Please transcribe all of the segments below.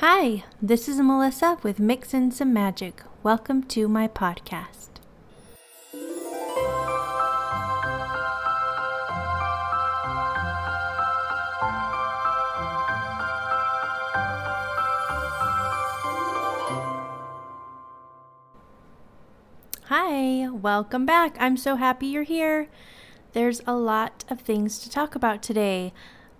Hi, this is Melissa with Mix in Some Magic. Welcome to my podcast. Hi, welcome back. I'm so happy you're here. There's a lot of things to talk about today.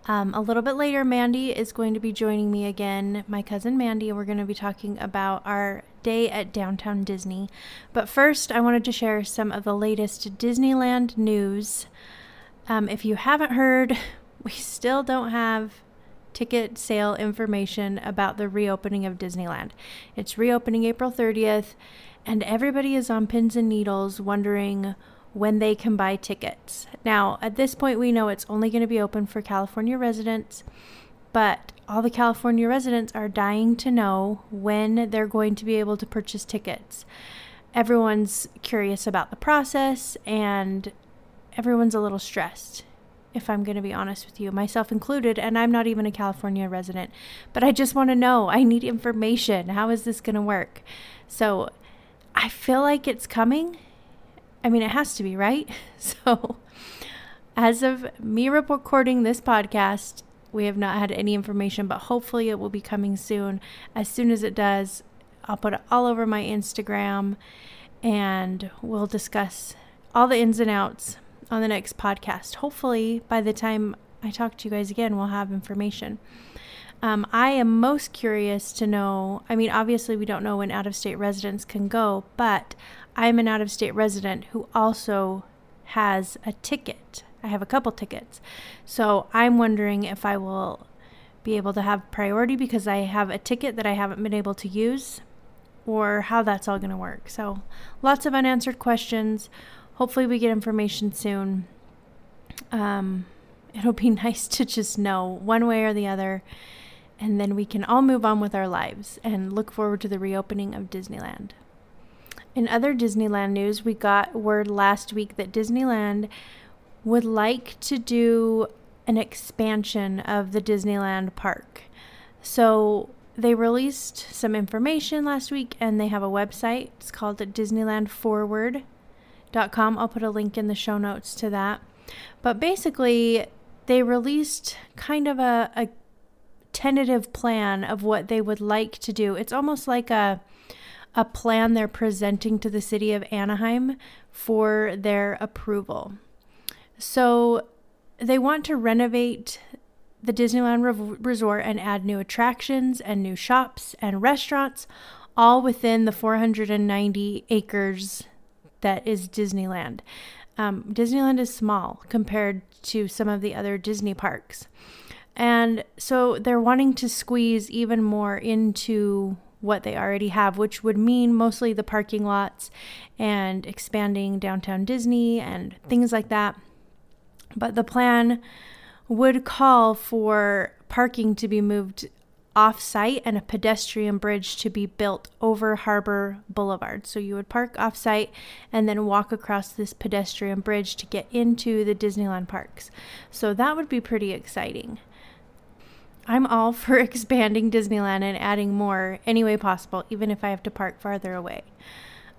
Um, a little bit later, Mandy is going to be joining me again, my cousin Mandy, and we're going to be talking about our day at Downtown Disney. But first, I wanted to share some of the latest Disneyland news. Um, if you haven't heard, we still don't have ticket sale information about the reopening of Disneyland. It's reopening April 30th, and everybody is on pins and needles wondering when they can buy tickets. Now, at this point, we know it's only going to be open for California residents, but all the California residents are dying to know when they're going to be able to purchase tickets. Everyone's curious about the process and everyone's a little stressed, if I'm going to be honest with you, myself included, and I'm not even a California resident, but I just want to know. I need information. How is this going to work? So I feel like it's coming I mean, it has to be, right? So, as of me recording this podcast, we have not had any information, but hopefully it will be coming soon. As soon as it does, I'll put it all over my Instagram and we'll discuss all the ins and outs on the next podcast. Hopefully, by the time I talk to you guys again, we'll have information. Um, I am most curious to know. I mean, obviously, we don't know when out of state residents can go, but I'm an out of state resident who also has a ticket. I have a couple tickets. So I'm wondering if I will be able to have priority because I have a ticket that I haven't been able to use or how that's all going to work. So lots of unanswered questions. Hopefully, we get information soon. Um, it'll be nice to just know one way or the other. And then we can all move on with our lives and look forward to the reopening of Disneyland. In other Disneyland news, we got word last week that Disneyland would like to do an expansion of the Disneyland park. So they released some information last week and they have a website. It's called DisneylandForward.com. I'll put a link in the show notes to that. But basically, they released kind of a, a tentative plan of what they would like to do. It's almost like a a plan they're presenting to the city of Anaheim for their approval. So they want to renovate the Disneyland Re- Resort and add new attractions and new shops and restaurants, all within the 490 acres that is Disneyland. Um, Disneyland is small compared to some of the other Disney parks. And so they're wanting to squeeze even more into what they already have, which would mean mostly the parking lots and expanding downtown Disney and things like that. But the plan would call for parking to be moved off site and a pedestrian bridge to be built over Harbor Boulevard. So you would park off site and then walk across this pedestrian bridge to get into the Disneyland parks. So that would be pretty exciting. I'm all for expanding Disneyland and adding more any way possible, even if I have to park farther away.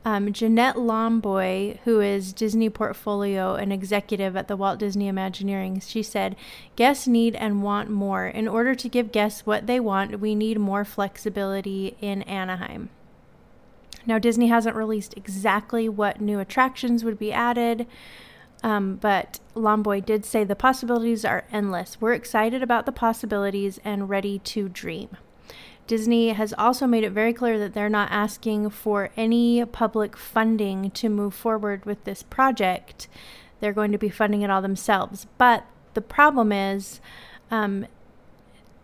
Um, Jeanette Lomboy, who is Disney Portfolio and executive at the Walt Disney Imagineering, she said, Guests need and want more. In order to give guests what they want, we need more flexibility in Anaheim. Now, Disney hasn't released exactly what new attractions would be added. Um, but Lomboy did say the possibilities are endless. We're excited about the possibilities and ready to dream. Disney has also made it very clear that they're not asking for any public funding to move forward with this project. They're going to be funding it all themselves. But the problem is, um,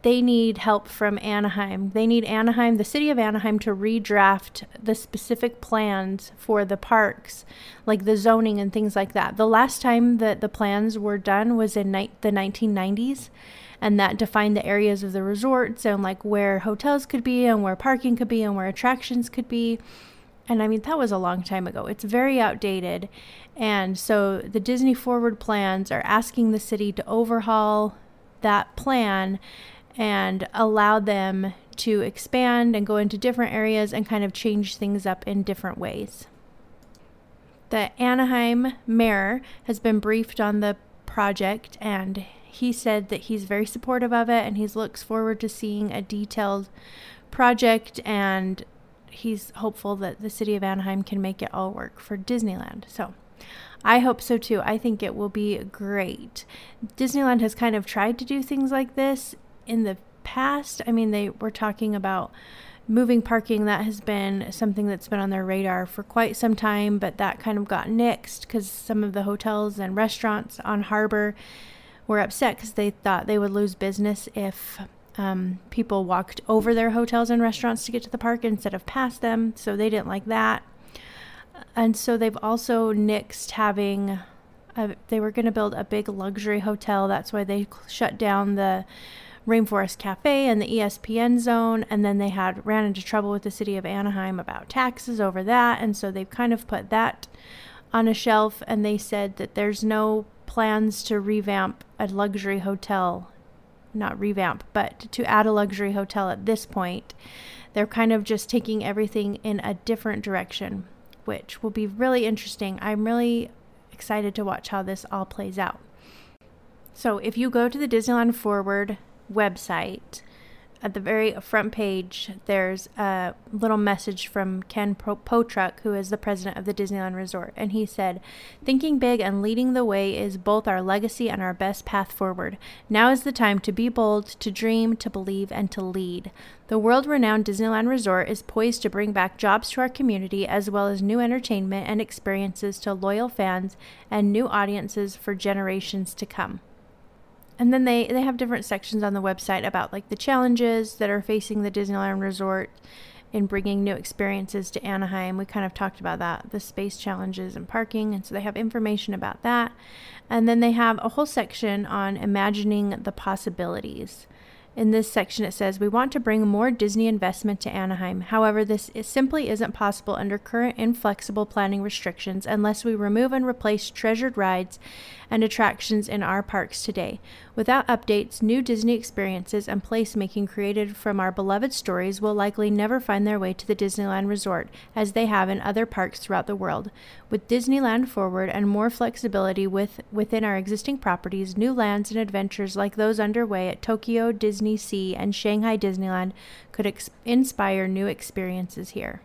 they need help from Anaheim. They need Anaheim, the city of Anaheim, to redraft the specific plans for the parks, like the zoning and things like that. The last time that the plans were done was in ni- the 1990s, and that defined the areas of the resorts and like where hotels could be and where parking could be and where attractions could be. And I mean, that was a long time ago. It's very outdated. And so the Disney Forward plans are asking the city to overhaul that plan and allow them to expand and go into different areas and kind of change things up in different ways. The Anaheim mayor has been briefed on the project and he said that he's very supportive of it and he looks forward to seeing a detailed project and he's hopeful that the city of Anaheim can make it all work for Disneyland. So I hope so too. I think it will be great. Disneyland has kind of tried to do things like this in the past. I mean, they were talking about moving parking. That has been something that's been on their radar for quite some time but that kind of got nixed because some of the hotels and restaurants on harbor were upset because they thought they would lose business if um, people walked over their hotels and restaurants to get to the park instead of past them. So they didn't like that. And so they've also nixed having they were going to build a big luxury hotel. That's why they shut down the Rainforest Cafe and the ESPN zone, and then they had ran into trouble with the city of Anaheim about taxes over that, and so they've kind of put that on a shelf, and they said that there's no plans to revamp a luxury hotel, not revamp, but to add a luxury hotel at this point. They're kind of just taking everything in a different direction, which will be really interesting. I'm really excited to watch how this all plays out. So, if you go to the Disneyland Forward website, at the very front page, there's a little message from Ken Potrock, who is the president of the Disneyland Resort. And he said, Thinking big and leading the way is both our legacy and our best path forward. Now is the time to be bold, to dream, to believe, and to lead. The world renowned Disneyland Resort is poised to bring back jobs to our community as well as new entertainment and experiences to loyal fans and new audiences for generations to come and then they they have different sections on the website about like the challenges that are facing the Disneyland Resort in bringing new experiences to Anaheim. We kind of talked about that, the space challenges and parking, and so they have information about that. And then they have a whole section on imagining the possibilities. In this section, it says, We want to bring more Disney investment to Anaheim. However, this is simply isn't possible under current inflexible planning restrictions unless we remove and replace treasured rides and attractions in our parks today. Without updates, new Disney experiences and placemaking created from our beloved stories will likely never find their way to the Disneyland Resort, as they have in other parks throughout the world. With Disneyland Forward and more flexibility with, within our existing properties, new lands and adventures like those underway at Tokyo Disney Sea and Shanghai Disneyland could ex- inspire new experiences here.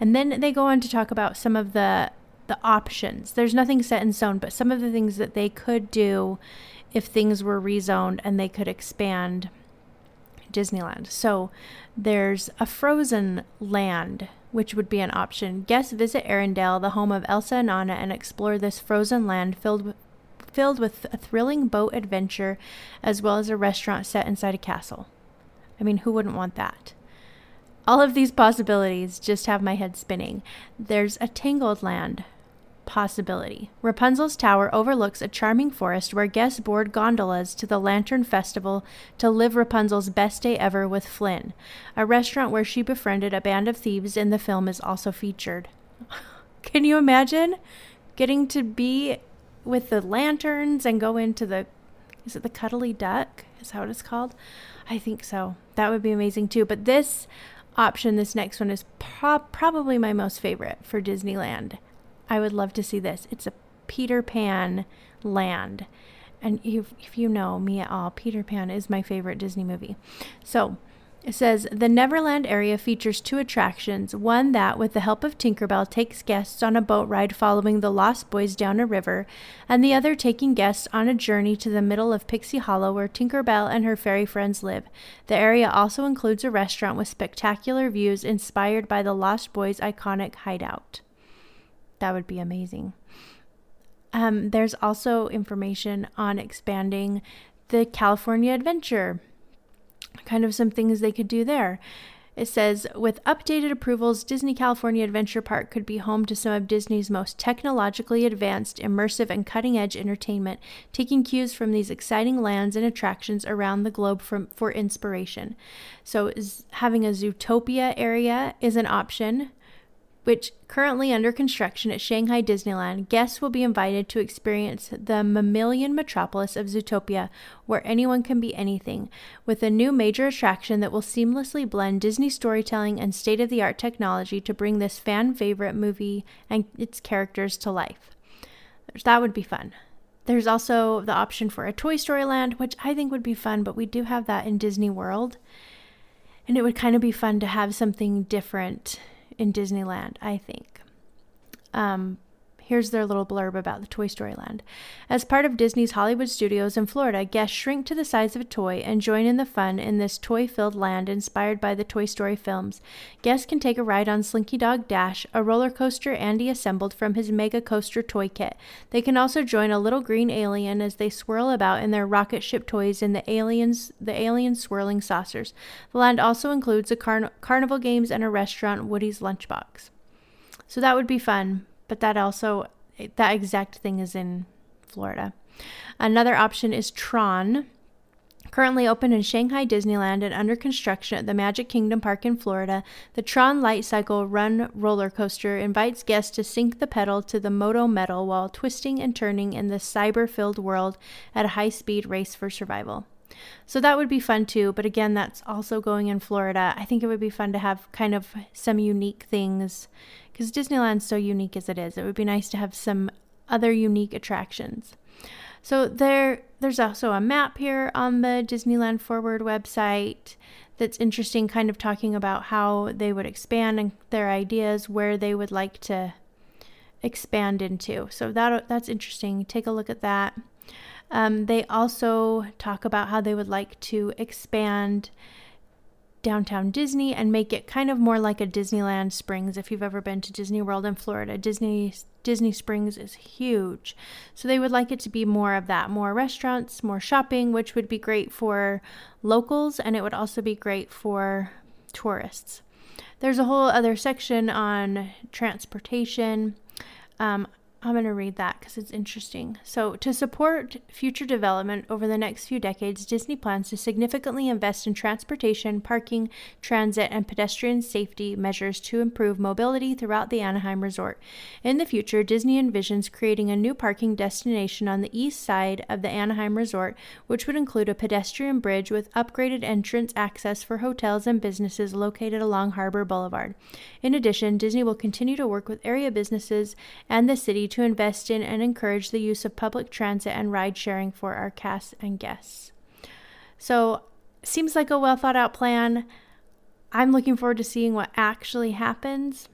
And then they go on to talk about some of the the options. There's nothing set in stone, but some of the things that they could do if things were rezoned and they could expand Disneyland. So there's a frozen land, which would be an option. Guests visit Arendelle, the home of Elsa and Anna, and explore this frozen land filled with filled with a thrilling boat adventure as well as a restaurant set inside a castle. I mean, who wouldn't want that? All of these possibilities just have my head spinning. There's a Tangled Land, possibility. Rapunzel's Tower overlooks a charming forest where guests board gondolas to the Lantern Festival to live Rapunzel's best day ever with Flynn. A restaurant where she befriended a band of thieves in the film is also featured. Can you imagine getting to be with the lanterns and go into the is it the cuddly duck? Is that what it's called? I think so. That would be amazing too. But this option, this next one, is pro- probably my most favorite for Disneyland. I would love to see this. It's a Peter Pan land. And if, if you know me at all, Peter Pan is my favorite Disney movie. So it says the Neverland area features two attractions. One that, with the help of Tinkerbell, takes guests on a boat ride following the Lost Boys down a river, and the other taking guests on a journey to the middle of Pixie Hollow where Tinkerbell and her fairy friends live. The area also includes a restaurant with spectacular views inspired by the Lost Boys' iconic hideout. That would be amazing. Um, there's also information on expanding the California Adventure, kind of some things they could do there. It says, with updated approvals, Disney California Adventure Park could be home to some of Disney's most technologically advanced, immersive, and cutting edge entertainment, taking cues from these exciting lands and attractions around the globe from, for inspiration. So, having a Zootopia area is an option which currently under construction at Shanghai Disneyland, guests will be invited to experience the mammalian metropolis of Zootopia, where anyone can be anything, with a new major attraction that will seamlessly blend Disney storytelling and state of the art technology to bring this fan favorite movie and its characters to life. That would be fun. There's also the option for a Toy Story Land, which I think would be fun, but we do have that in Disney World. And it would kind of be fun to have something different in Disneyland, I think. Um, Here's their little blurb about the Toy Story Land. As part of Disney's Hollywood Studios in Florida, guests shrink to the size of a toy and join in the fun in this toy filled land inspired by the Toy Story films. Guests can take a ride on Slinky Dog Dash, a roller coaster Andy assembled from his Mega Coaster toy kit. They can also join a little green alien as they swirl about in their rocket ship toys in the aliens the alien swirling saucers. The land also includes a carn- carnival games and a restaurant, Woody's Lunchbox. So that would be fun but that also that exact thing is in Florida. Another option is Tron. Currently open in Shanghai Disneyland and under construction at the Magic Kingdom Park in Florida, the Tron Light Cycle Run roller coaster invites guests to sink the pedal to the moto metal while twisting and turning in the cyber filled world at a high speed race for survival. So that would be fun too, but again, that's also going in Florida. I think it would be fun to have kind of some unique things because Disneyland's so unique as it is. It would be nice to have some other unique attractions. So there there's also a map here on the Disneyland Forward website that's interesting kind of talking about how they would expand and their ideas where they would like to expand into. So that that's interesting. Take a look at that. Um, they also talk about how they would like to expand downtown Disney and make it kind of more like a Disneyland Springs if you've ever been to Disney World in Florida. Disney Disney Springs is huge. So they would like it to be more of that, more restaurants, more shopping, which would be great for locals and it would also be great for tourists. There's a whole other section on transportation. Um, I'm going to read that because it's interesting. So, to support future development over the next few decades, Disney plans to significantly invest in transportation, parking, transit, and pedestrian safety measures to improve mobility throughout the Anaheim resort. In the future, Disney envisions creating a new parking destination on the east side of the Anaheim resort, which would include a pedestrian bridge with upgraded entrance access for hotels and businesses located along Harbor Boulevard. In addition, Disney will continue to work with area businesses and the city to invest in and encourage the use of public transit and ride sharing for our cast and guests. So, seems like a well thought out plan. I'm looking forward to seeing what actually happens.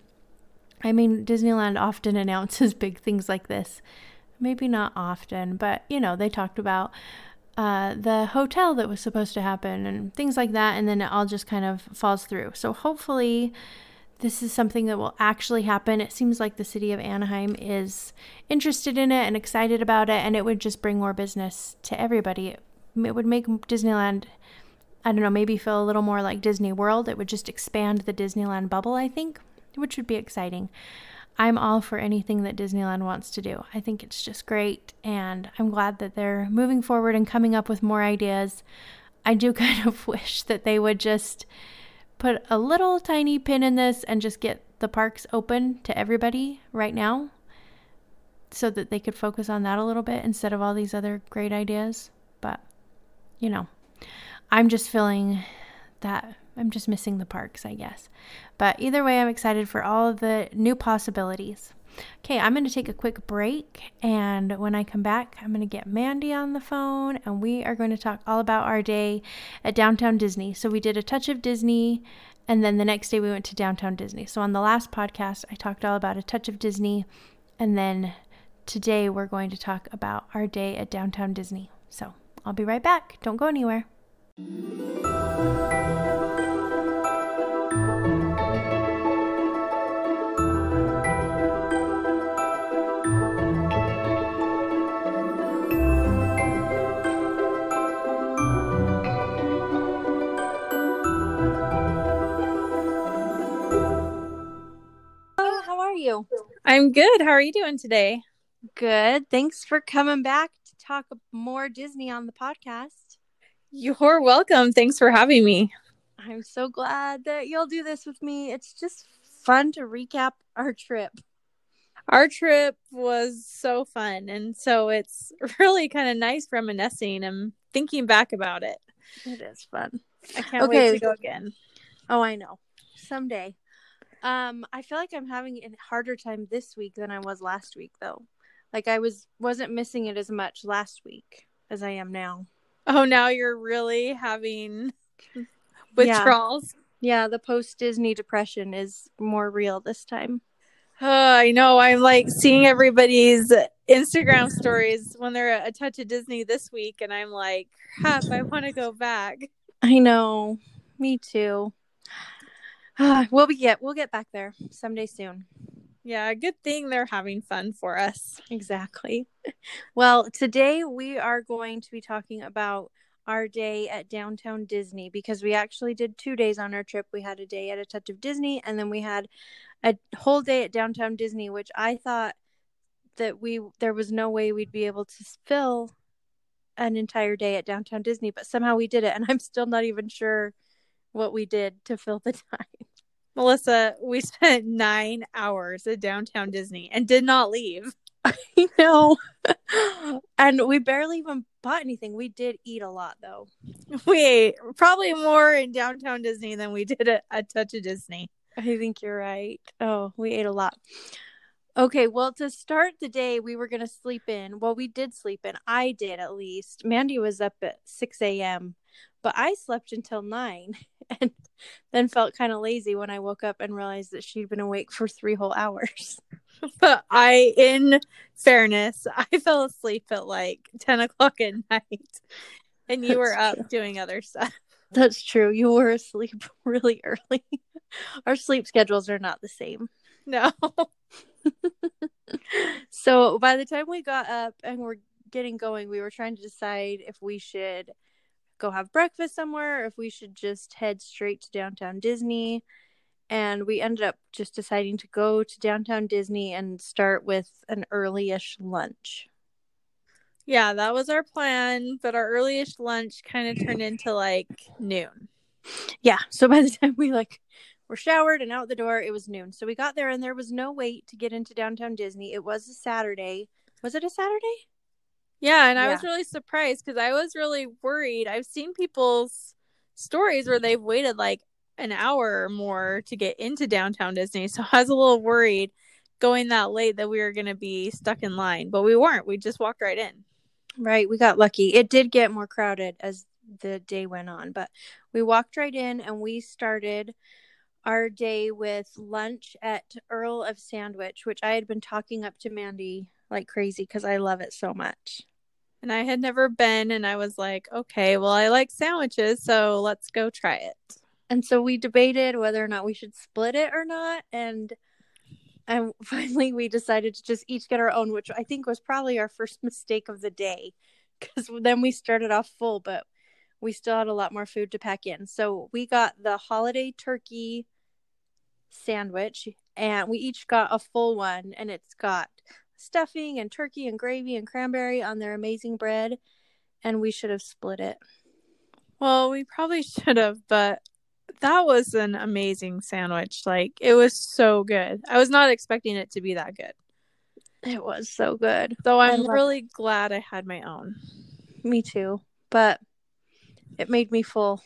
I mean, Disneyland often announces big things like this. Maybe not often, but you know, they talked about uh, the hotel that was supposed to happen and things like that, and then it all just kind of falls through. So, hopefully, this is something that will actually happen. It seems like the city of Anaheim is interested in it and excited about it, and it would just bring more business to everybody. It, would make Disneyland, I don't know, maybe feel a little more like Disney World. It would just expand the Disneyland bubble, I think, which would be exciting. I'm all for anything that Disneyland wants to do. I think it's just great, and I'm glad that they're moving forward and coming up with more ideas. I do kind of wish that they would just put a little tiny pin in this and just get the parks open to everybody right now so that they could focus on that a little bit instead of all these other great ideas. But, you know, I'm just feeling that I'm just missing the parks, I guess. But either way, I'm excited for all of the new possibilities. Okay, I'm going to take a quick break. And when I come back, I'm going to get Mandy on the phone and we are going to talk all about our day at Downtown Disney. So we did a touch of Disney. And then the next day we went to Downtown Disney. So on the last podcast, I talked all about a touch of Disney. And then today we're going to talk about our day at Downtown Disney. So I'll be right back. Don't go anywhere. I'm good. How are you doing today? Good. Thanks for coming back to talk more Disney on the podcast. You're welcome. Thanks for having me. I'm so glad that you'll do this with me. It's just fun to recap our trip? Our trip was so fun. And so it's really kind of nice reminiscing and thinking back about it. It is fun. I can't okay. wait to go again. Oh, I know. Someday. Um, I feel like I'm having a harder time this week than I was last week though. Like I was wasn't missing it as much last week as I am now. Oh, now you're really having withdrawals. Yeah, yeah the post Disney depression is more real this time. Uh, I know. I'm like seeing everybody's Instagram stories when they're a touch of Disney this week, and I'm like, crap, I want to go back. I know. Me too. Uh, we'll be get we'll get back there someday soon. Yeah, good thing they're having fun for us. Exactly. Well, today we are going to be talking about our day at downtown Disney because we actually did two days on our trip. We had a day at a touch of Disney and then we had a whole day at downtown Disney, which I thought that we there was no way we'd be able to fill an entire day at downtown Disney, but somehow we did it and I'm still not even sure what we did to fill the time. Melissa, we spent nine hours at downtown Disney and did not leave. I know. and we barely even bought anything. We did eat a lot though. We ate probably more in downtown Disney than we did at a touch of Disney. I think you're right. Oh, we ate a lot. Okay, well, to start the day, we were going to sleep in. Well, we did sleep in. I did at least. Mandy was up at 6 a.m., but I slept until 9 and then felt kind of lazy when I woke up and realized that she'd been awake for three whole hours. But I, in fairness, I fell asleep at like 10 o'clock at night and you That's were up true. doing other stuff. That's true. You were asleep really early. Our sleep schedules are not the same. No. so by the time we got up and we're getting going, we were trying to decide if we should go have breakfast somewhere, if we should just head straight to downtown Disney. And we ended up just deciding to go to downtown Disney and start with an early-ish lunch. Yeah, that was our plan, but our early-ish lunch kind of turned into like noon. Yeah, so by the time we like were showered and out the door, it was noon. So we got there and there was no wait to get into downtown Disney. It was a Saturday. Was it a Saturday? Yeah, and I was really surprised because I was really worried. I've seen people's stories where they've waited like an hour or more to get into downtown Disney. So I was a little worried going that late that we were going to be stuck in line, but we weren't. We just walked right in. Right. We got lucky. It did get more crowded as the day went on, but we walked right in and we started our day with lunch at Earl of Sandwich, which I had been talking up to Mandy like crazy because I love it so much and I had never been and I was like, okay, well I like sandwiches, so let's go try it. And so we debated whether or not we should split it or not and and finally we decided to just each get our own, which I think was probably our first mistake of the day cuz then we started off full, but we still had a lot more food to pack in. So we got the holiday turkey sandwich and we each got a full one and it's got stuffing and turkey and gravy and cranberry on their amazing bread, and we should have split it. Well, we probably should have, but that was an amazing sandwich. Like, it was so good. I was not expecting it to be that good. It was so good. So I'm really it. glad I had my own. Me too. But it made me full.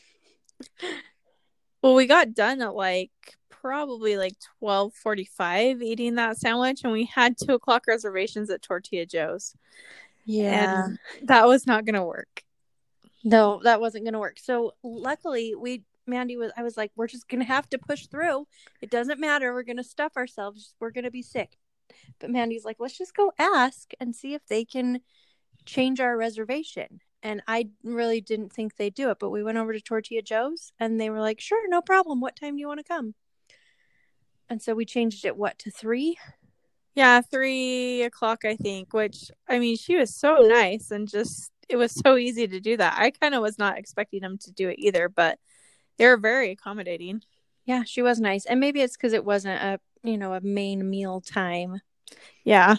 Well, we got done at like probably like 12:45 eating that sandwich and we had 2 o'clock reservations at Tortilla Joe's. Yeah. And that was not going to work. No, that wasn't going to work. So luckily we Mandy was I was like we're just going to have to push through. It doesn't matter. We're going to stuff ourselves. We're going to be sick. But Mandy's like let's just go ask and see if they can change our reservation and I really didn't think they'd do it. But we went over to Tortilla Joe's and they were like, sure, no problem. What time do you want to come? And so we changed it, what, to three? Yeah, three o'clock, I think, which, I mean, she was so nice and just, it was so easy to do that. I kind of was not expecting them to do it either, but they were very accommodating. Yeah, she was nice. And maybe it's because it wasn't a, you know, a main meal time. Yeah.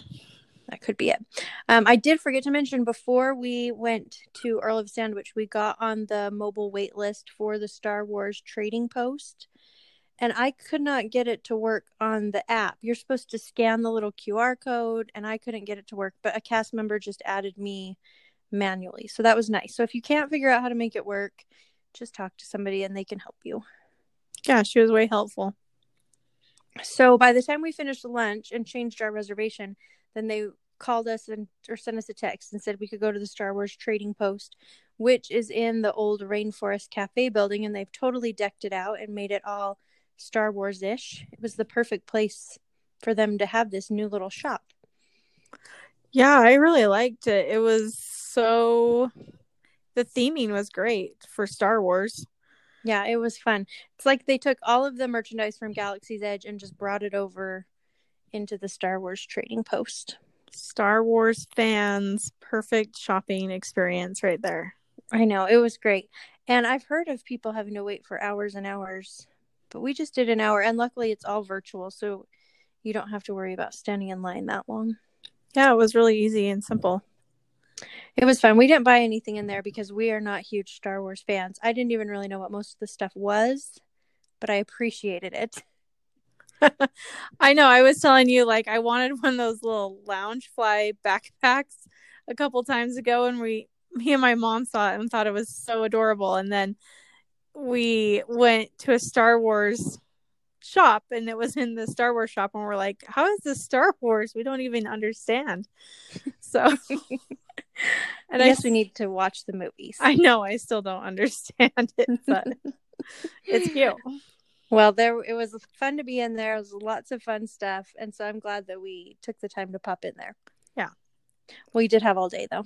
That could be it. Um, I did forget to mention before we went to Earl of Sandwich, we got on the mobile wait list for the Star Wars trading post and I could not get it to work on the app. You're supposed to scan the little QR code, and I couldn't get it to work, but a cast member just added me manually. So that was nice. So if you can't figure out how to make it work, just talk to somebody and they can help you. Yeah, she was way helpful. So by the time we finished lunch and changed our reservation, then they called us and or sent us a text and said we could go to the Star Wars Trading Post, which is in the old Rainforest Cafe building, and they've totally decked it out and made it all Star Wars ish. It was the perfect place for them to have this new little shop. Yeah, I really liked it. It was so the theming was great for Star Wars. Yeah, it was fun. It's like they took all of the merchandise from Galaxy's Edge and just brought it over into the Star Wars trading post. Star Wars fans, perfect shopping experience right there. I know, it was great. And I've heard of people having to wait for hours and hours, but we just did an hour and luckily it's all virtual, so you don't have to worry about standing in line that long. Yeah, it was really easy and simple. It was fun. We didn't buy anything in there because we are not huge Star Wars fans. I didn't even really know what most of the stuff was, but I appreciated it. I know. I was telling you, like, I wanted one of those little Loungefly backpacks a couple times ago, and we, me and my mom saw it and thought it was so adorable. And then we went to a Star Wars shop, and it was in the Star Wars shop, and we're like, "How is this Star Wars? We don't even understand." So, and I guess we need to watch the movies. I know. I still don't understand it, but it's cute. Well, there it was fun to be in there. It was lots of fun stuff, and so I'm glad that we took the time to pop in there. Yeah, we did have all day though.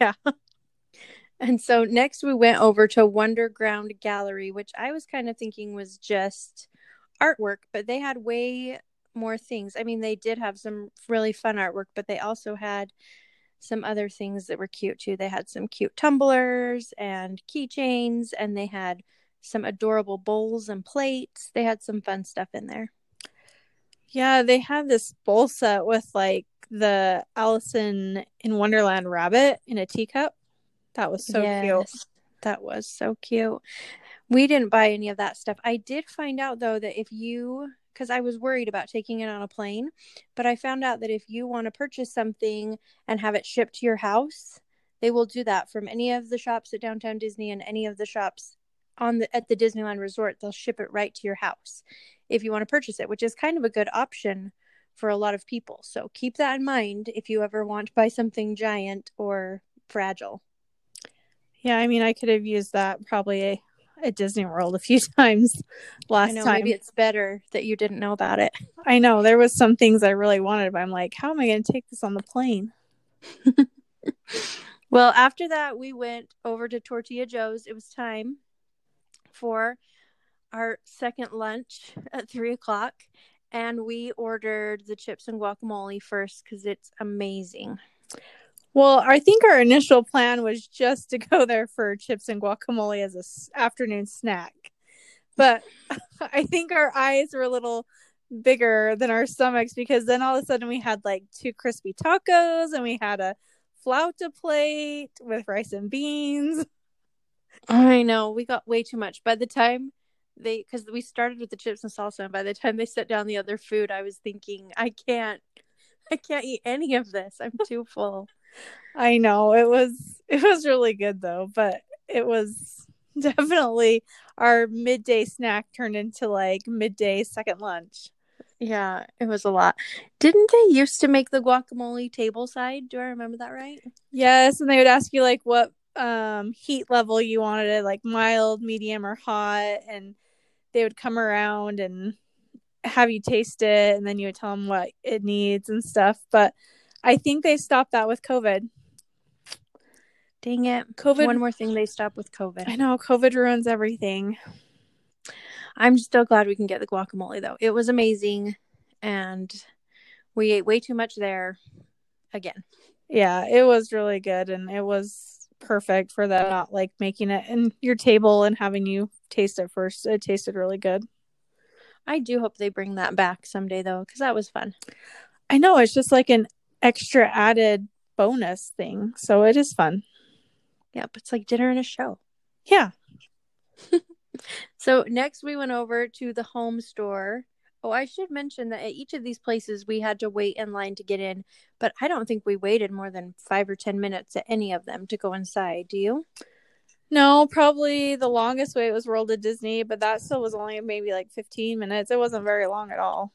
yeah. And so next we went over to Wonderground Gallery, which I was kind of thinking was just artwork, but they had way more things. I mean, they did have some really fun artwork, but they also had some other things that were cute too. They had some cute tumblers and keychains, and they had some adorable bowls and plates. They had some fun stuff in there. Yeah, they had this bowl set with like the Allison in Wonderland rabbit in a teacup. That was so yes, cute. That was so cute. We didn't buy any of that stuff. I did find out though that if you because I was worried about taking it on a plane, but I found out that if you want to purchase something and have it shipped to your house, they will do that from any of the shops at Downtown Disney and any of the shops on the at the Disneyland Resort, they'll ship it right to your house if you want to purchase it, which is kind of a good option for a lot of people. So keep that in mind if you ever want to buy something giant or fragile. Yeah, I mean, I could have used that probably at Disney World a few times last know, time. Maybe it's better that you didn't know about it. I know there was some things I really wanted, but I'm like, how am I going to take this on the plane? well, after that, we went over to Tortilla Joe's. It was time for our second lunch at three o'clock, and we ordered the chips and guacamole first because it's amazing. Well, I think our initial plan was just to go there for chips and guacamole as a s- afternoon snack. But I think our eyes were a little bigger than our stomachs because then all of a sudden we had like two crispy tacos and we had a flauta plate with rice and beans. I know we got way too much. By the time they, because we started with the chips and salsa, and by the time they set down the other food, I was thinking, I can't, I can't eat any of this. I'm too full. I know it was, it was really good though, but it was definitely our midday snack turned into like midday second lunch. Yeah, it was a lot. Didn't they used to make the guacamole table side? Do I remember that right? Yes, and they would ask you like what um heat level you wanted it like mild medium or hot and they would come around and have you taste it and then you would tell them what it needs and stuff but i think they stopped that with covid dang it covid one more thing they stopped with covid i know covid ruins everything i'm still glad we can get the guacamole though it was amazing and we ate way too much there again yeah it was really good and it was perfect for that, not like making it in your table and having you taste it first. It tasted really good. I do hope they bring that back someday though, because that was fun. I know it's just like an extra added bonus thing. So it is fun. Yep, it's like dinner and a show. Yeah. so next we went over to the home store. Oh, I should mention that at each of these places we had to wait in line to get in, but I don't think we waited more than five or 10 minutes at any of them to go inside. Do you? No, probably the longest wait was World of Disney, but that still was only maybe like 15 minutes. It wasn't very long at all.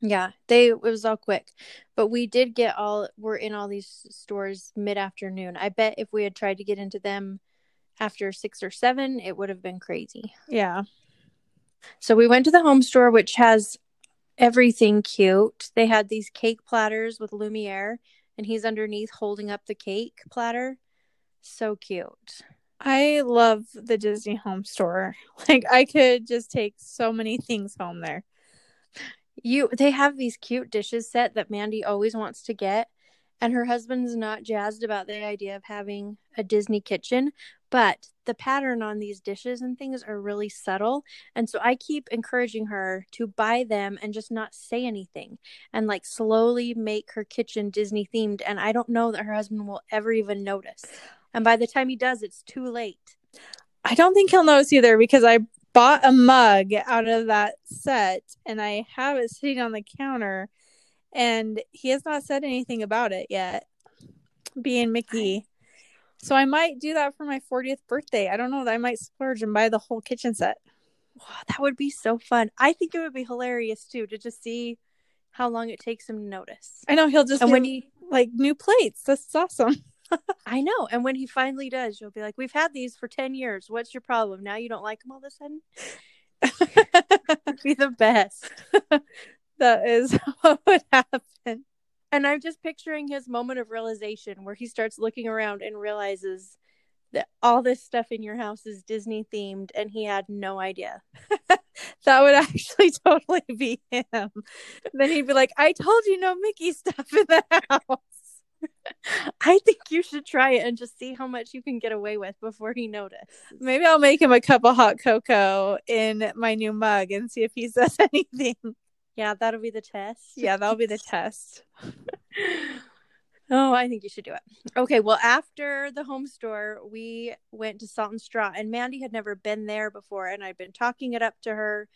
Yeah, they it was all quick. But we did get all we're in all these stores mid-afternoon. I bet if we had tried to get into them after 6 or 7, it would have been crazy. Yeah. So we went to the home store which has everything cute. They had these cake platters with Lumiere and he's underneath holding up the cake platter. So cute. I love the Disney home store. Like I could just take so many things home there. You they have these cute dishes set that Mandy always wants to get and her husband's not jazzed about the idea of having a Disney kitchen, but the pattern on these dishes and things are really subtle. And so I keep encouraging her to buy them and just not say anything and like slowly make her kitchen Disney themed. And I don't know that her husband will ever even notice. And by the time he does, it's too late. I don't think he'll notice either because I bought a mug out of that set and I have it sitting on the counter and he has not said anything about it yet. Being Mickey. So I might do that for my 40th birthday. I don't know. That I might splurge and buy the whole kitchen set. Wow, that would be so fun. I think it would be hilarious too to just see how long it takes him to notice. I know he'll just and when he like new plates. This is awesome. I know. And when he finally does, you'll be like, "We've had these for ten years. What's your problem? Now you don't like them all of a sudden." be the best. that is what would happen. And I'm just picturing his moment of realization where he starts looking around and realizes that all this stuff in your house is Disney themed and he had no idea. that would actually totally be him. then he'd be like, I told you no Mickey stuff in the house. I think you should try it and just see how much you can get away with before he notices. Maybe I'll make him a cup of hot cocoa in my new mug and see if he says anything. Yeah, that'll be the test. Yeah, that'll be the test. oh, I think you should do it. Okay, well, after the home store, we went to Salt and Straw, and Mandy had never been there before, and I'd been talking it up to her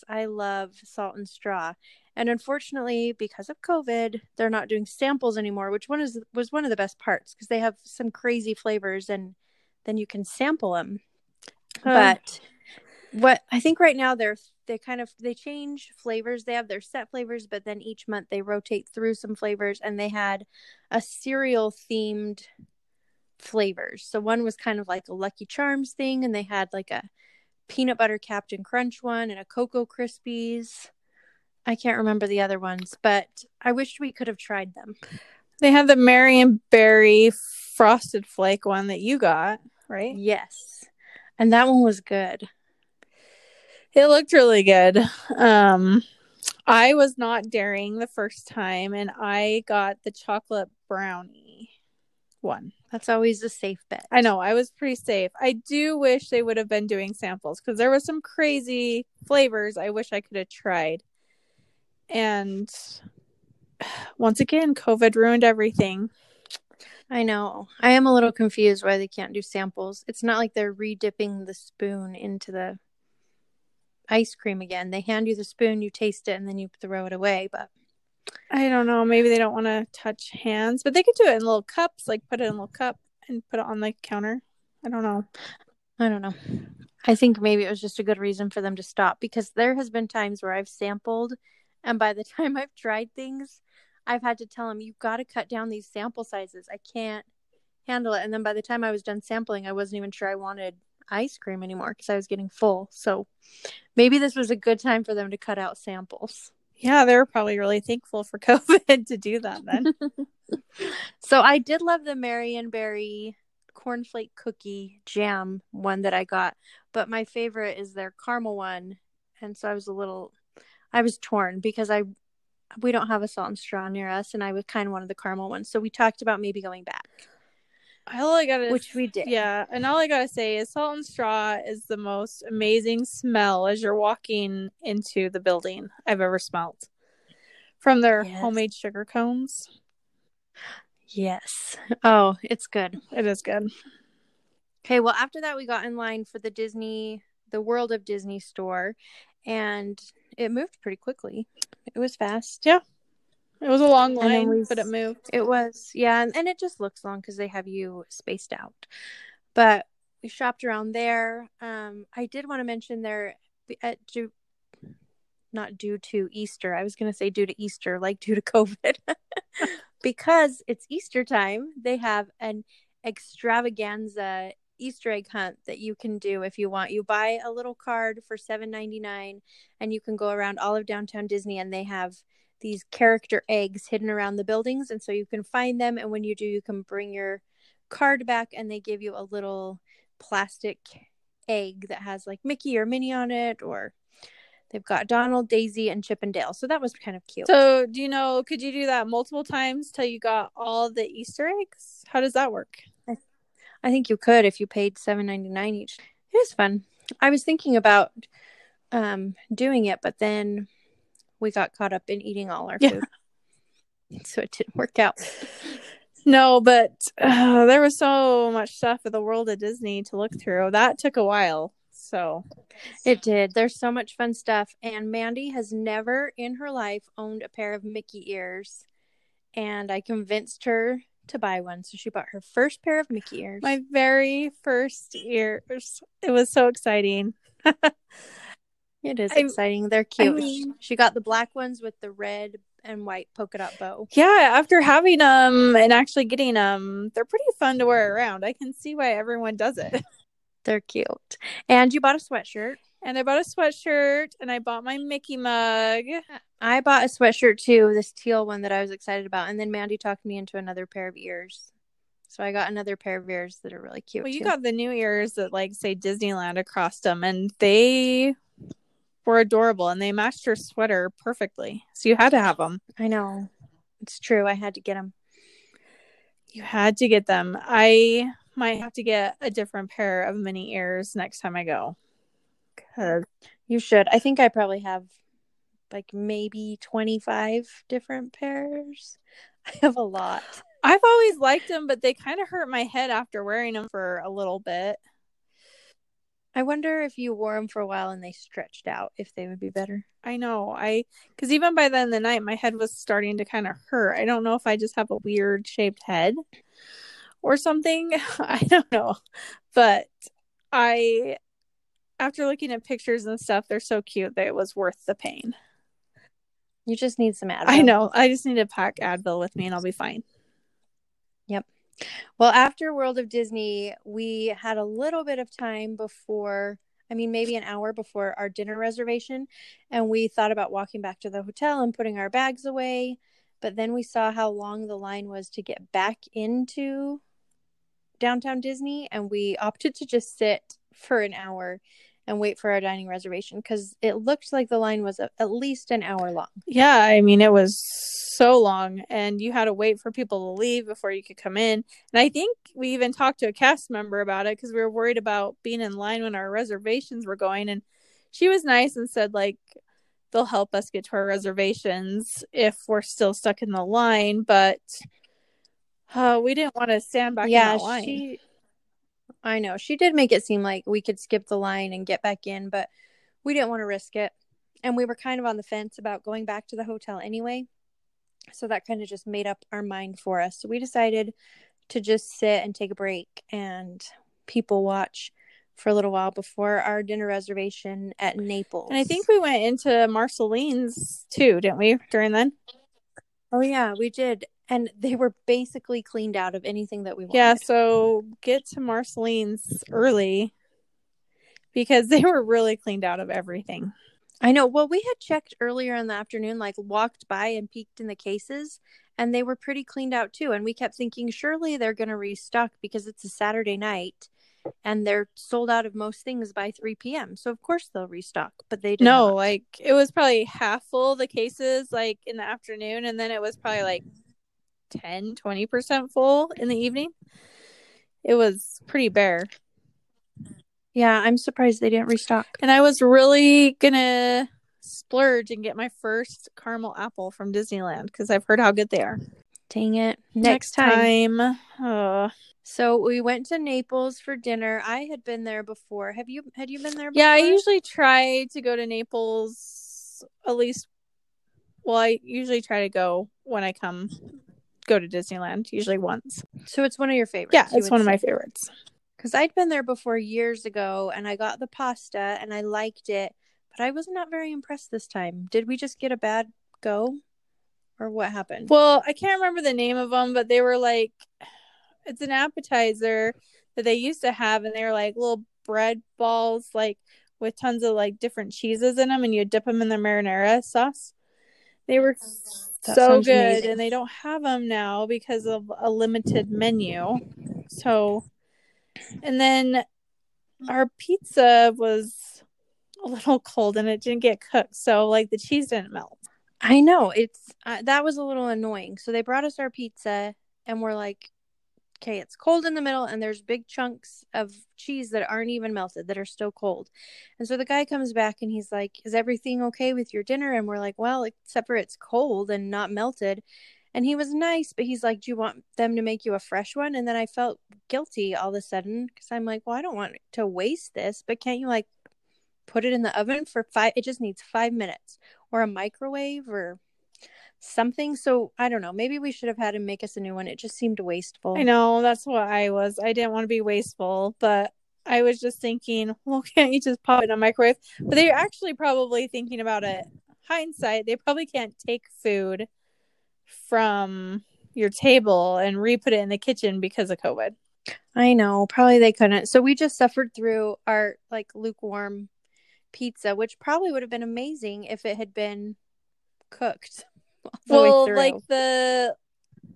because I love Salt and Straw. And unfortunately, because of COVID, they're not doing samples anymore, which one is was one of the best parts because they have some crazy flavors and then you can sample them. but what I think right now they're they kind of they change flavors. They have their set flavors, but then each month they rotate through some flavors and they had a cereal themed flavors. So one was kind of like a Lucky Charms thing and they had like a peanut butter Captain Crunch one and a Cocoa Krispies. I can't remember the other ones, but I wish we could have tried them. They have the Marionberry frosted flake one that you got, right? Yes. And that one was good. It looked really good. Um I was not daring the first time and I got the chocolate brownie one. That's always a safe bet. I know. I was pretty safe. I do wish they would have been doing samples because there was some crazy flavors I wish I could have tried. And once again, COVID ruined everything. I know. I am a little confused why they can't do samples. It's not like they're re-dipping the spoon into the ice cream again. They hand you the spoon, you taste it, and then you throw it away. But I don't know. Maybe they don't want to touch hands, but they could do it in little cups, like put it in a little cup and put it on the counter. I don't know. I don't know. I think maybe it was just a good reason for them to stop because there has been times where I've sampled and by the time I've tried things, I've had to tell them, you've got to cut down these sample sizes. I can't handle it. And then by the time I was done sampling, I wasn't even sure I wanted ice cream anymore because I was getting full. So maybe this was a good time for them to cut out samples. Yeah, they were probably really thankful for COVID to do that then. so I did love the Marionberry cornflake cookie jam one that I got, but my favorite is their caramel one. And so I was a little I was torn because I we don't have a salt and straw near us, and I was kind of one of the caramel ones. So we talked about maybe going back. All I gotta, which we did, yeah. And all I gotta say is, salt and straw is the most amazing smell as you're walking into the building I've ever smelled From their yes. homemade sugar cones. Yes. Oh, it's good. It is good. Okay, well, after that, we got in line for the Disney the World of Disney store, and it moved pretty quickly. It was fast. Yeah. It was a long line, we, but it moved. It was, yeah, and, and it just looks long because they have you spaced out. But we shopped around there. Um, I did want to mention there at due, not due to Easter. I was going to say due to Easter, like due to COVID, because it's Easter time. They have an extravaganza Easter egg hunt that you can do if you want. You buy a little card for seven ninety nine, and you can go around all of downtown Disney, and they have these character eggs hidden around the buildings, and so you can find them. And when you do, you can bring your card back, and they give you a little plastic egg that has like Mickey or Minnie on it, or they've got Donald, Daisy, and Chip 'n' Dale. So that was kind of cute. So, do you know, could you do that multiple times till you got all the Easter eggs? How does that work? I, think you could if you paid seven ninety nine each. It was fun. I was thinking about um, doing it, but then we got caught up in eating all our food. So it didn't work out. No, but uh, there was so much stuff at the world of Disney to look through. That took a while. So it did. There's so much fun stuff. And Mandy has never in her life owned a pair of Mickey ears. And I convinced her to buy one. So she bought her first pair of Mickey ears. My very first ears. It was so exciting. it is I, exciting. They're cute. I mean, she got the black ones with the red and white polka dot bow. Yeah, after having them and actually getting them, they're pretty fun to wear around. I can see why everyone does it. They're cute. And you bought a sweatshirt. And I bought a sweatshirt and I bought my Mickey mug. Uh, I bought a sweatshirt too, this teal one that I was excited about. And then Mandy talked me into another pair of ears. So I got another pair of ears that are really cute. Well, you too. got the new ears that like say Disneyland across them and they were adorable and they matched her sweater perfectly. So you had to have them. I know. It's true. I had to get them. You had to get them. I might have to get a different pair of Minnie ears next time I go. Cause you should. I think I probably have like maybe 25 different pairs. I have a lot. I've always liked them, but they kind of hurt my head after wearing them for a little bit. I wonder if you wore them for a while and they stretched out, if they would be better. I know. I because even by then the night, my head was starting to kind of hurt. I don't know if I just have a weird shaped head or something. I don't know, but I, after looking at pictures and stuff, they're so cute that it was worth the pain. You just need some Advil. I know. I just need to pack Advil with me, and I'll be fine. Yep. Well, after World of Disney, we had a little bit of time before, I mean, maybe an hour before our dinner reservation. And we thought about walking back to the hotel and putting our bags away. But then we saw how long the line was to get back into downtown Disney. And we opted to just sit for an hour and wait for our dining reservation because it looked like the line was at least an hour long. Yeah, I mean, it was so long, and you had to wait for people to leave before you could come in. And I think we even talked to a cast member about it because we were worried about being in line when our reservations were going. And she was nice and said, like, they'll help us get to our reservations if we're still stuck in the line, but uh, we didn't want to stand back yeah, in the line. She, I know. She did make it seem like we could skip the line and get back in, but we didn't want to risk it. And we were kind of on the fence about going back to the hotel anyway. So that kind of just made up our mind for us. So we decided to just sit and take a break and people watch for a little while before our dinner reservation at Naples. And I think we went into Marceline's too, didn't we, during then? Oh yeah, we did and they were basically cleaned out of anything that we wanted. Yeah, so get to Marceline's early because they were really cleaned out of everything. I know. Well, we had checked earlier in the afternoon, like walked by and peeked in the cases, and they were pretty cleaned out too. And we kept thinking, surely they're going to restock because it's a Saturday night and they're sold out of most things by 3 p.m. So, of course, they'll restock, but they didn't. No, not. like it was probably half full, the cases, like in the afternoon, and then it was probably like 10 20% full in the evening it was pretty bare yeah i'm surprised they didn't restock and i was really gonna splurge and get my first caramel apple from disneyland because i've heard how good they are Dang it. Next, Next time. time. Uh. So we went to Naples for dinner. I had been there before. Have you had you been there before? Yeah, I usually try to go to Naples at least well, I usually try to go when I come go to Disneyland, usually once. So it's one of your favorites. Yeah, it's one say. of my favorites. Cuz I'd been there before years ago and I got the pasta and I liked it, but I was not very impressed this time. Did we just get a bad go? Or what happened? Well, I can't remember the name of them, but they were like it's an appetizer that they used to have and they were like little bread balls like with tons of like different cheeses in them and you dip them in the marinara sauce they were oh, that so good, amazing. and they don't have them now because of a limited menu. So, and then our pizza was a little cold and it didn't get cooked, so like the cheese didn't melt. I know it's uh, that was a little annoying. So they brought us our pizza, and we're like, okay, it's cold in the middle and there's big chunks of cheese that aren't even melted that are still cold. And so the guy comes back and he's like, Is everything okay with your dinner? And we're like, Well, except for it's cold and not melted. And he was nice, but he's like, Do you want them to make you a fresh one? And then I felt guilty all of a sudden because I'm like, Well, I don't want to waste this, but can't you like put it in the oven for five? It just needs five minutes or a microwave or something. So I don't know. Maybe we should have had him make us a new one. It just seemed wasteful. I know that's what I was. I didn't want to be wasteful, but I was just thinking, well, can't you just pop it in a microwave? But they're actually probably thinking about it. Hindsight, they probably can't take food from your table and re put it in the kitchen because of COVID. I know. Probably they couldn't. So we just suffered through our like lukewarm pizza, which probably would have been amazing if it had been cooked well, like the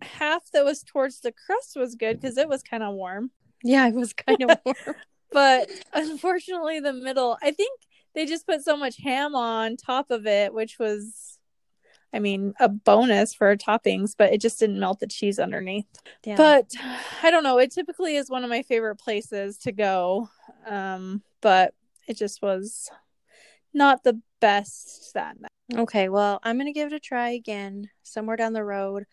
half that was towards the crust was good because it was kind of warm. Yeah, it was kind of warm. but unfortunately, the middle, I think they just put so much ham on top of it, which was, I mean, a bonus for toppings, but it just didn't melt the cheese underneath. Yeah. But I don't know. It typically is one of my favorite places to go. Um, but it just was not the best that night. Okay, well, I'm gonna give it a try again somewhere down the road.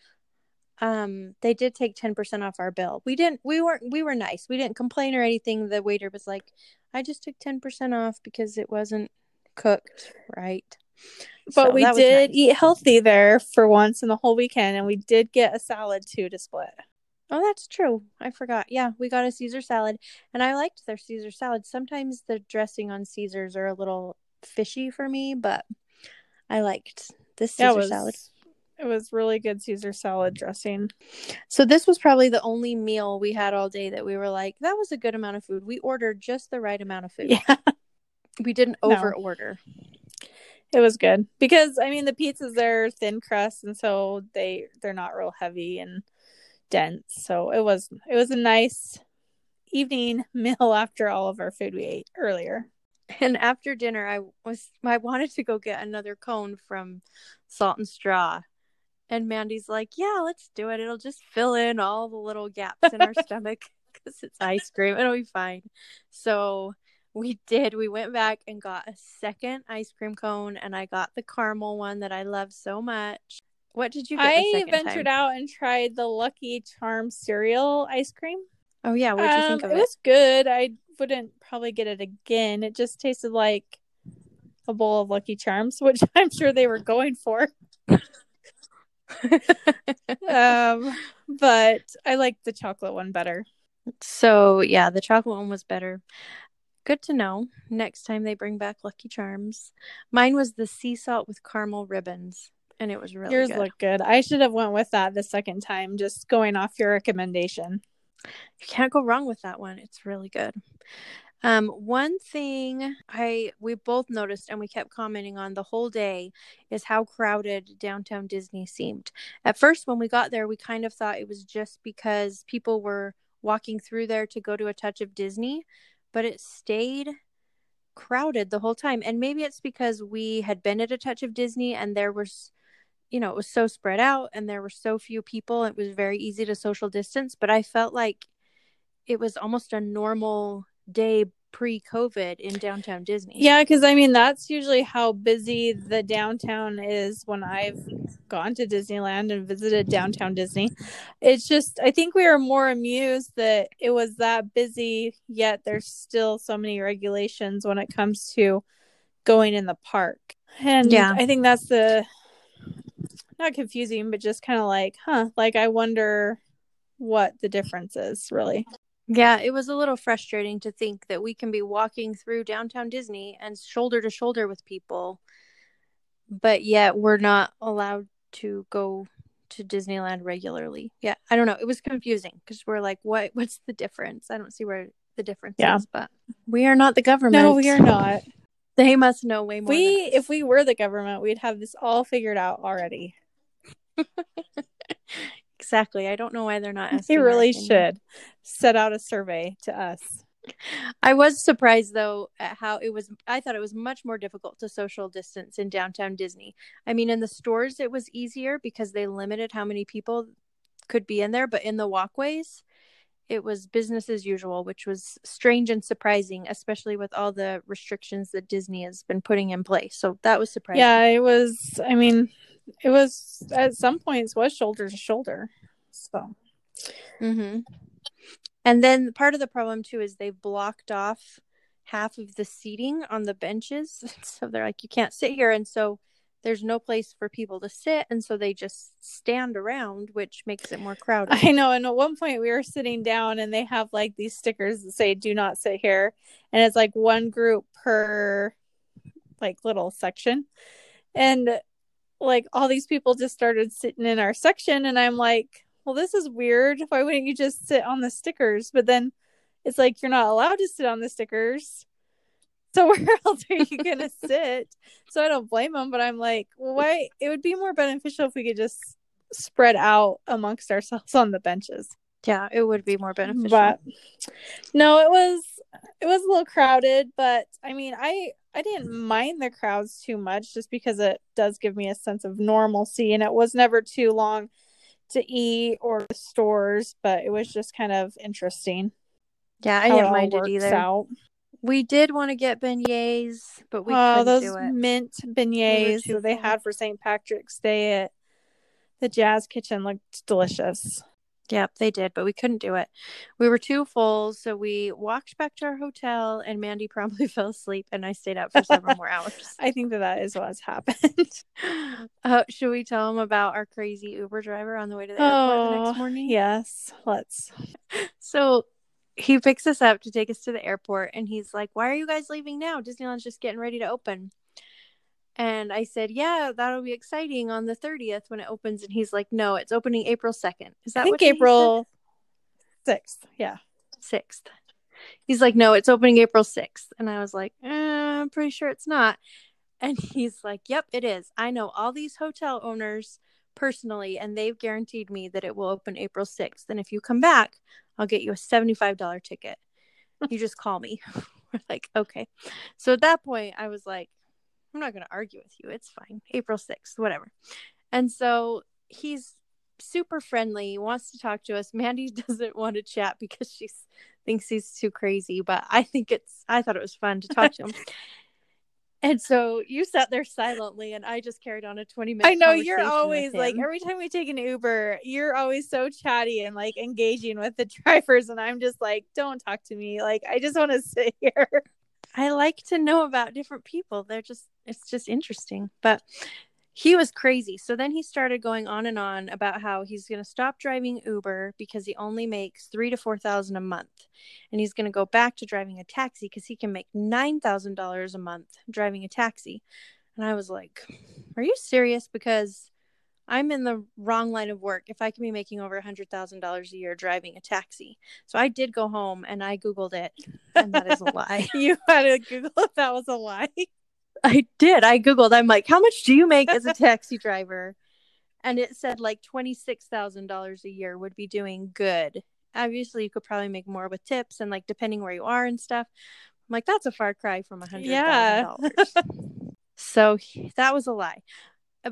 Um, they did take ten percent off our bill. We didn't. We weren't. We were nice. We didn't complain or anything. The waiter was like, "I just took ten percent off because it wasn't cooked right." But so we did nice. eat healthy there for once in the whole weekend, and we did get a salad too to split. Oh, that's true. I forgot. Yeah, we got a Caesar salad, and I liked their Caesar salad. Sometimes the dressing on Caesars are a little fishy for me, but I liked this Caesar was, salad. It was really good Caesar salad dressing. So this was probably the only meal we had all day that we were like, that was a good amount of food. We ordered just the right amount of food. Yeah. We didn't over order. It was good because I mean the pizzas are thin crust and so they they're not real heavy and dense. So it was it was a nice evening meal after all of our food we ate earlier. And after dinner, I was I wanted to go get another cone from Salt and Straw, and Mandy's like, "Yeah, let's do it. It'll just fill in all the little gaps in our stomach because it's ice cream. It'll be fine." So we did. We went back and got a second ice cream cone, and I got the caramel one that I love so much. What did you get? I ventured time? out and tried the Lucky Charms cereal ice cream. Oh yeah, what did you um, think of it? It was good. I wouldn't probably get it again. It just tasted like a bowl of Lucky Charms, which I'm sure they were going for. um, but I like the chocolate one better. So yeah, the chocolate one was better. Good to know. Next time they bring back Lucky Charms, mine was the sea salt with caramel ribbons, and it was really yours good. look good. I should have went with that the second time, just going off your recommendation. You can't go wrong with that one. It's really good. Um, one thing I we both noticed and we kept commenting on the whole day is how crowded downtown Disney seemed. At first, when we got there, we kind of thought it was just because people were walking through there to go to a touch of Disney, but it stayed crowded the whole time. And maybe it's because we had been at a touch of Disney and there was you know, it was so spread out and there were so few people. It was very easy to social distance, but I felt like it was almost a normal day pre-COVID in downtown Disney. Yeah, because I mean that's usually how busy the downtown is when I've gone to Disneyland and visited downtown Disney. It's just I think we were more amused that it was that busy, yet there's still so many regulations when it comes to going in the park. And yeah, I think that's the not confusing, but just kind of like, huh, like I wonder what the difference is really. Yeah, it was a little frustrating to think that we can be walking through downtown Disney and shoulder to shoulder with people, but yet we're not allowed to go to Disneyland regularly. Yeah, I don't know. It was confusing because we're like, what? What's the difference? I don't see where the difference yeah. is. But we are not the government. No, we are not. They must know way more. We, if we were the government, we'd have this all figured out already. Exactly. I don't know why they're not. They really should set out a survey to us. I was surprised though at how it was. I thought it was much more difficult to social distance in downtown Disney. I mean, in the stores it was easier because they limited how many people could be in there, but in the walkways, it was business as usual, which was strange and surprising, especially with all the restrictions that Disney has been putting in place. So that was surprising. Yeah, it was. I mean, it was at some points was shoulder to shoulder. So. Hmm. And then part of the problem too is they've blocked off half of the seating on the benches, so they're like, you can't sit here, and so there's no place for people to sit and so they just stand around which makes it more crowded i know and at one point we were sitting down and they have like these stickers that say do not sit here and it's like one group per like little section and like all these people just started sitting in our section and i'm like well this is weird why wouldn't you just sit on the stickers but then it's like you're not allowed to sit on the stickers so where else are you gonna sit? So I don't blame them, but I'm like, well, why? It would be more beneficial if we could just spread out amongst ourselves on the benches. Yeah, it would be more beneficial. But no, it was it was a little crowded, but I mean, I I didn't mind the crowds too much just because it does give me a sense of normalcy and it was never too long to eat or the stores, but it was just kind of interesting. Yeah, I didn't mind it either. Out. We did want to get beignets, but we oh those mint beignets that they had for St. Patrick's Day at the Jazz Kitchen looked delicious. Yep, they did, but we couldn't do it. We were too full, so we walked back to our hotel, and Mandy promptly fell asleep, and I stayed up for several more hours. I think that that is what's happened. Uh, should we tell them about our crazy Uber driver on the way to the airport oh, the next morning? Yes, let's. So he picks us up to take us to the airport and he's like, Why are you guys leaving now? Disneyland's just getting ready to open. And I said, Yeah, that'll be exciting on the 30th when it opens. And he's like, No, it's opening April 2nd. Is that I think April 6th. Yeah. 6th. He's like, No, it's opening April 6th. And I was like, eh, I'm pretty sure it's not. And he's like, Yep, it is. I know all these hotel owners personally, and they've guaranteed me that it will open April 6th. And if you come back, I'll get you a $75 ticket. You just call me. We're like, okay. So at that point, I was like, I'm not going to argue with you. It's fine. April 6th, whatever. And so he's super friendly, wants to talk to us. Mandy doesn't want to chat because she thinks he's too crazy, but I think it's, I thought it was fun to talk to him. And so you sat there silently, and I just carried on a 20 minute I know you're always like, every time we take an Uber, you're always so chatty and like engaging with the drivers. And I'm just like, don't talk to me. Like, I just want to sit here. I like to know about different people. They're just, it's just interesting. But he was crazy. So then he started going on and on about how he's going to stop driving Uber because he only makes three to four thousand a month, and he's going to go back to driving a taxi because he can make nine thousand dollars a month driving a taxi. And I was like, "Are you serious?" Because I'm in the wrong line of work if I can be making over a hundred thousand dollars a year driving a taxi. So I did go home and I googled it, and that is a lie. you had to Google if that was a lie. I did. I googled. I'm like, how much do you make as a taxi driver? And it said like twenty six thousand dollars a year would be doing good. Obviously, you could probably make more with tips and like depending where you are and stuff. I'm like, that's a far cry from a hundred thousand yeah. dollars. so he, that was a lie.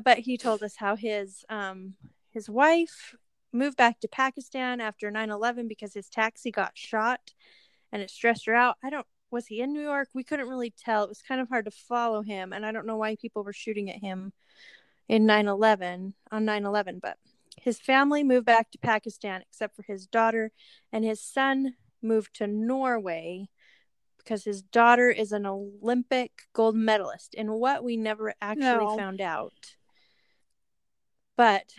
But he told us how his um his wife moved back to Pakistan after 9/11 because his taxi got shot and it stressed her out. I don't was he in New York? We couldn't really tell. It was kind of hard to follow him, and I don't know why people were shooting at him in 9/11 on 9/11, but his family moved back to Pakistan except for his daughter and his son moved to Norway because his daughter is an Olympic gold medalist in what we never actually no. found out. But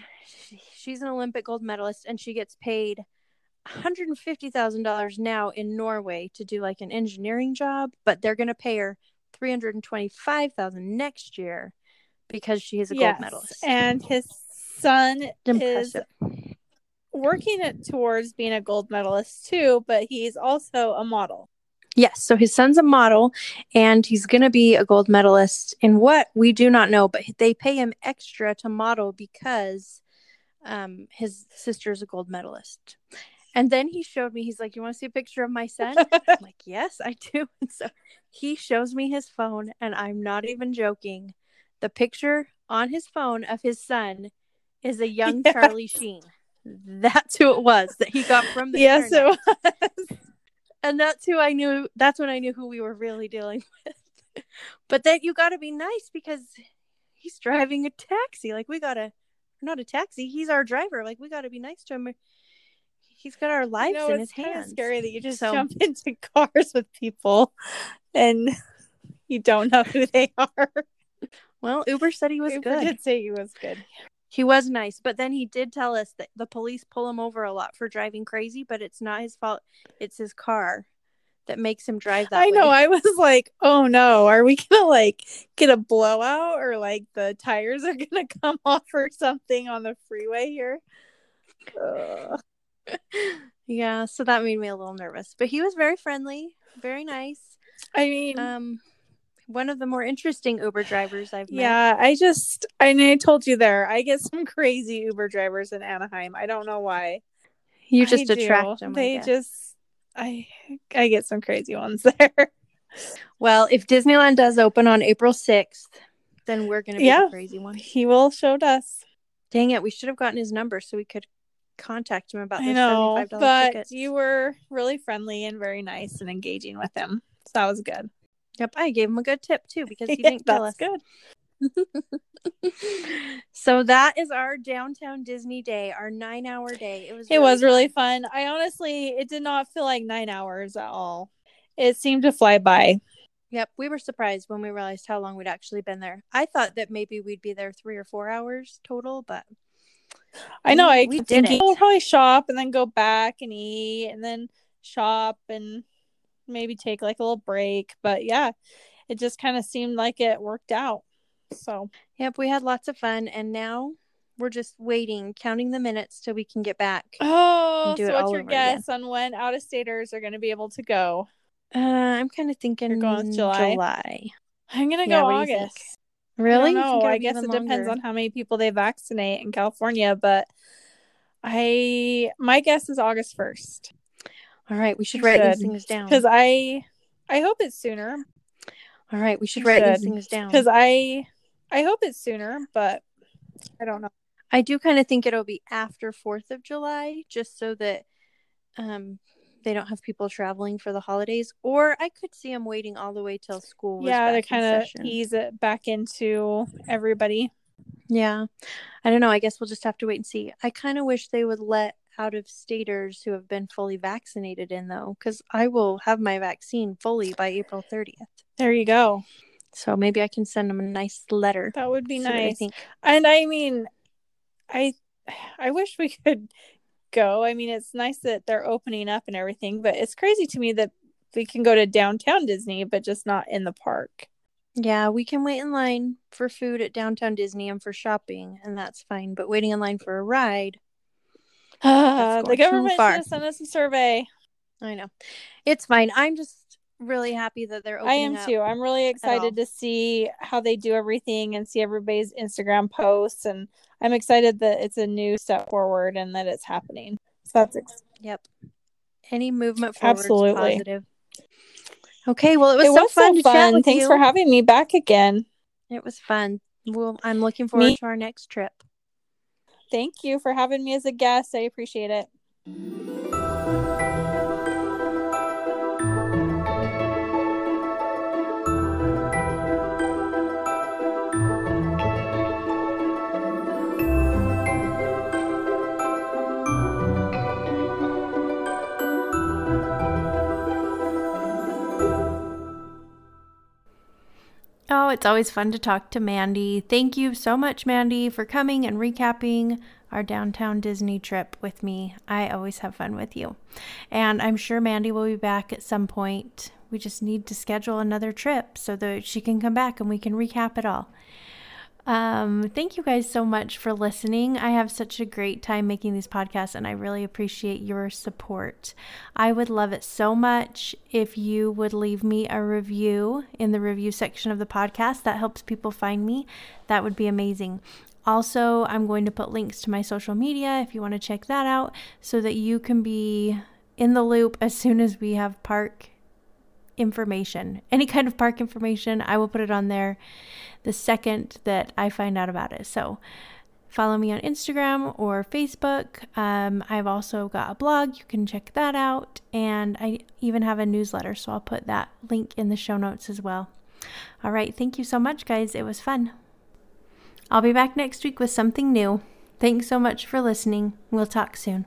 she's an Olympic gold medalist and she gets paid $150,000 now in Norway to do like an engineering job, but they're going to pay her 325,000 next year because she is a yes, gold medalist. And his son Impressive. is working it towards being a gold medalist too, but he's also a model. Yes, so his son's a model and he's going to be a gold medalist in what we do not know, but they pay him extra to model because um, his sister's a gold medalist. And then he showed me, he's like, You want to see a picture of my son? I'm like, Yes, I do. And so he shows me his phone, and I'm not even joking. The picture on his phone of his son is a young yes. Charlie Sheen. That's who it was that he got from the Yes, internet. it was. And that's who I knew. That's when I knew who we were really dealing with. but then you got to be nice because he's driving a taxi. Like we got to, not a taxi. He's our driver. Like we got to be nice to him he's got our lives you know, in his hands. Scary that you just so... jump into cars with people and you don't know who they are. Well, Uber said he was Uber good. Did say he was good. He was nice, but then he did tell us that the police pull him over a lot for driving crazy, but it's not his fault. It's his car that makes him drive that I way. know. I was like, "Oh no, are we going to like get a blowout or like the tires are going to come off or something on the freeway here?" yeah, so that made me a little nervous. But he was very friendly, very nice. I mean, um, one of the more interesting Uber drivers I've met. Yeah, I just I I told you there. I get some crazy Uber drivers in Anaheim. I don't know why. You just I attract do. them. They just I I get some crazy ones there. Well, if Disneyland does open on April 6th, then we're going to be yeah, the crazy one. He will show us. Dang it, we should have gotten his number so we could contact him about I know, but tickets. you were really friendly and very nice and engaging with him. So that was good. Yep, I gave him a good tip too because he yeah, didn't tell us. Good. so that is our downtown Disney day, our nine hour day. It was it really was fun. really fun. I honestly, it did not feel like nine hours at all. It seemed to fly by. Yep, we were surprised when we realized how long we'd actually been there. I thought that maybe we'd be there three or four hours total, but I know. I we did thinking we'll probably shop and then go back and eat and then shop and maybe take like a little break. But yeah, it just kind of seemed like it worked out. So yep, we had lots of fun, and now we're just waiting, counting the minutes till we can get back. Oh, so what's your guess again. on when out of staters are going to be able to go? Uh, I'm kind of thinking going July. July. I'm gonna yeah, go August. Really? No, I, I guess it longer. depends on how many people they vaccinate in California, but I my guess is August first. All right, we should write should. these things down because I I hope it's sooner. All right, we should write should. these things down because I I hope it's sooner, but I don't know. I do kind of think it'll be after Fourth of July, just so that um they don't have people traveling for the holidays, or I could see them waiting all the way till school. yeah, to kind of ease it back into everybody. Yeah, I don't know. I guess we'll just have to wait and see. I kind of wish they would let out of staters who have been fully vaccinated in though, because I will have my vaccine fully by April 30th. There you go. So maybe I can send them a nice letter. That would be nice. I think. And I mean, I I wish we could go. I mean, it's nice that they're opening up and everything, but it's crazy to me that we can go to downtown Disney, but just not in the park. Yeah, we can wait in line for food at downtown Disney and for shopping, and that's fine. But waiting in line for a ride, uh, the government should send us a survey. I know, it's fine. I'm just really happy that they're. Open. I am too. I'm really excited to see how they do everything and see everybody's Instagram posts, and I'm excited that it's a new step forward and that it's happening. So that's ex- yep. Any movement forward Absolutely. positive. Okay, well, it was, it so was fun. So fun. Thanks you. for having me back again. It was fun. Well, I'm looking forward me- to our next trip. Thank you for having me as a guest. I appreciate it. Oh, it's always fun to talk to Mandy. Thank you so much, Mandy, for coming and recapping our downtown Disney trip with me. I always have fun with you. And I'm sure Mandy will be back at some point. We just need to schedule another trip so that she can come back and we can recap it all. Um, thank you guys so much for listening. I have such a great time making these podcasts and I really appreciate your support. I would love it so much if you would leave me a review in the review section of the podcast. That helps people find me. That would be amazing. Also, I'm going to put links to my social media if you want to check that out so that you can be in the loop as soon as we have park information. Any kind of park information, I will put it on there the second that I find out about it. So follow me on Instagram or Facebook. Um, I've also got a blog, you can check that out. And I even have a newsletter, so I'll put that link in the show notes as well. All right, thank you so much, guys. It was fun. I'll be back next week with something new. Thanks so much for listening. We'll talk soon.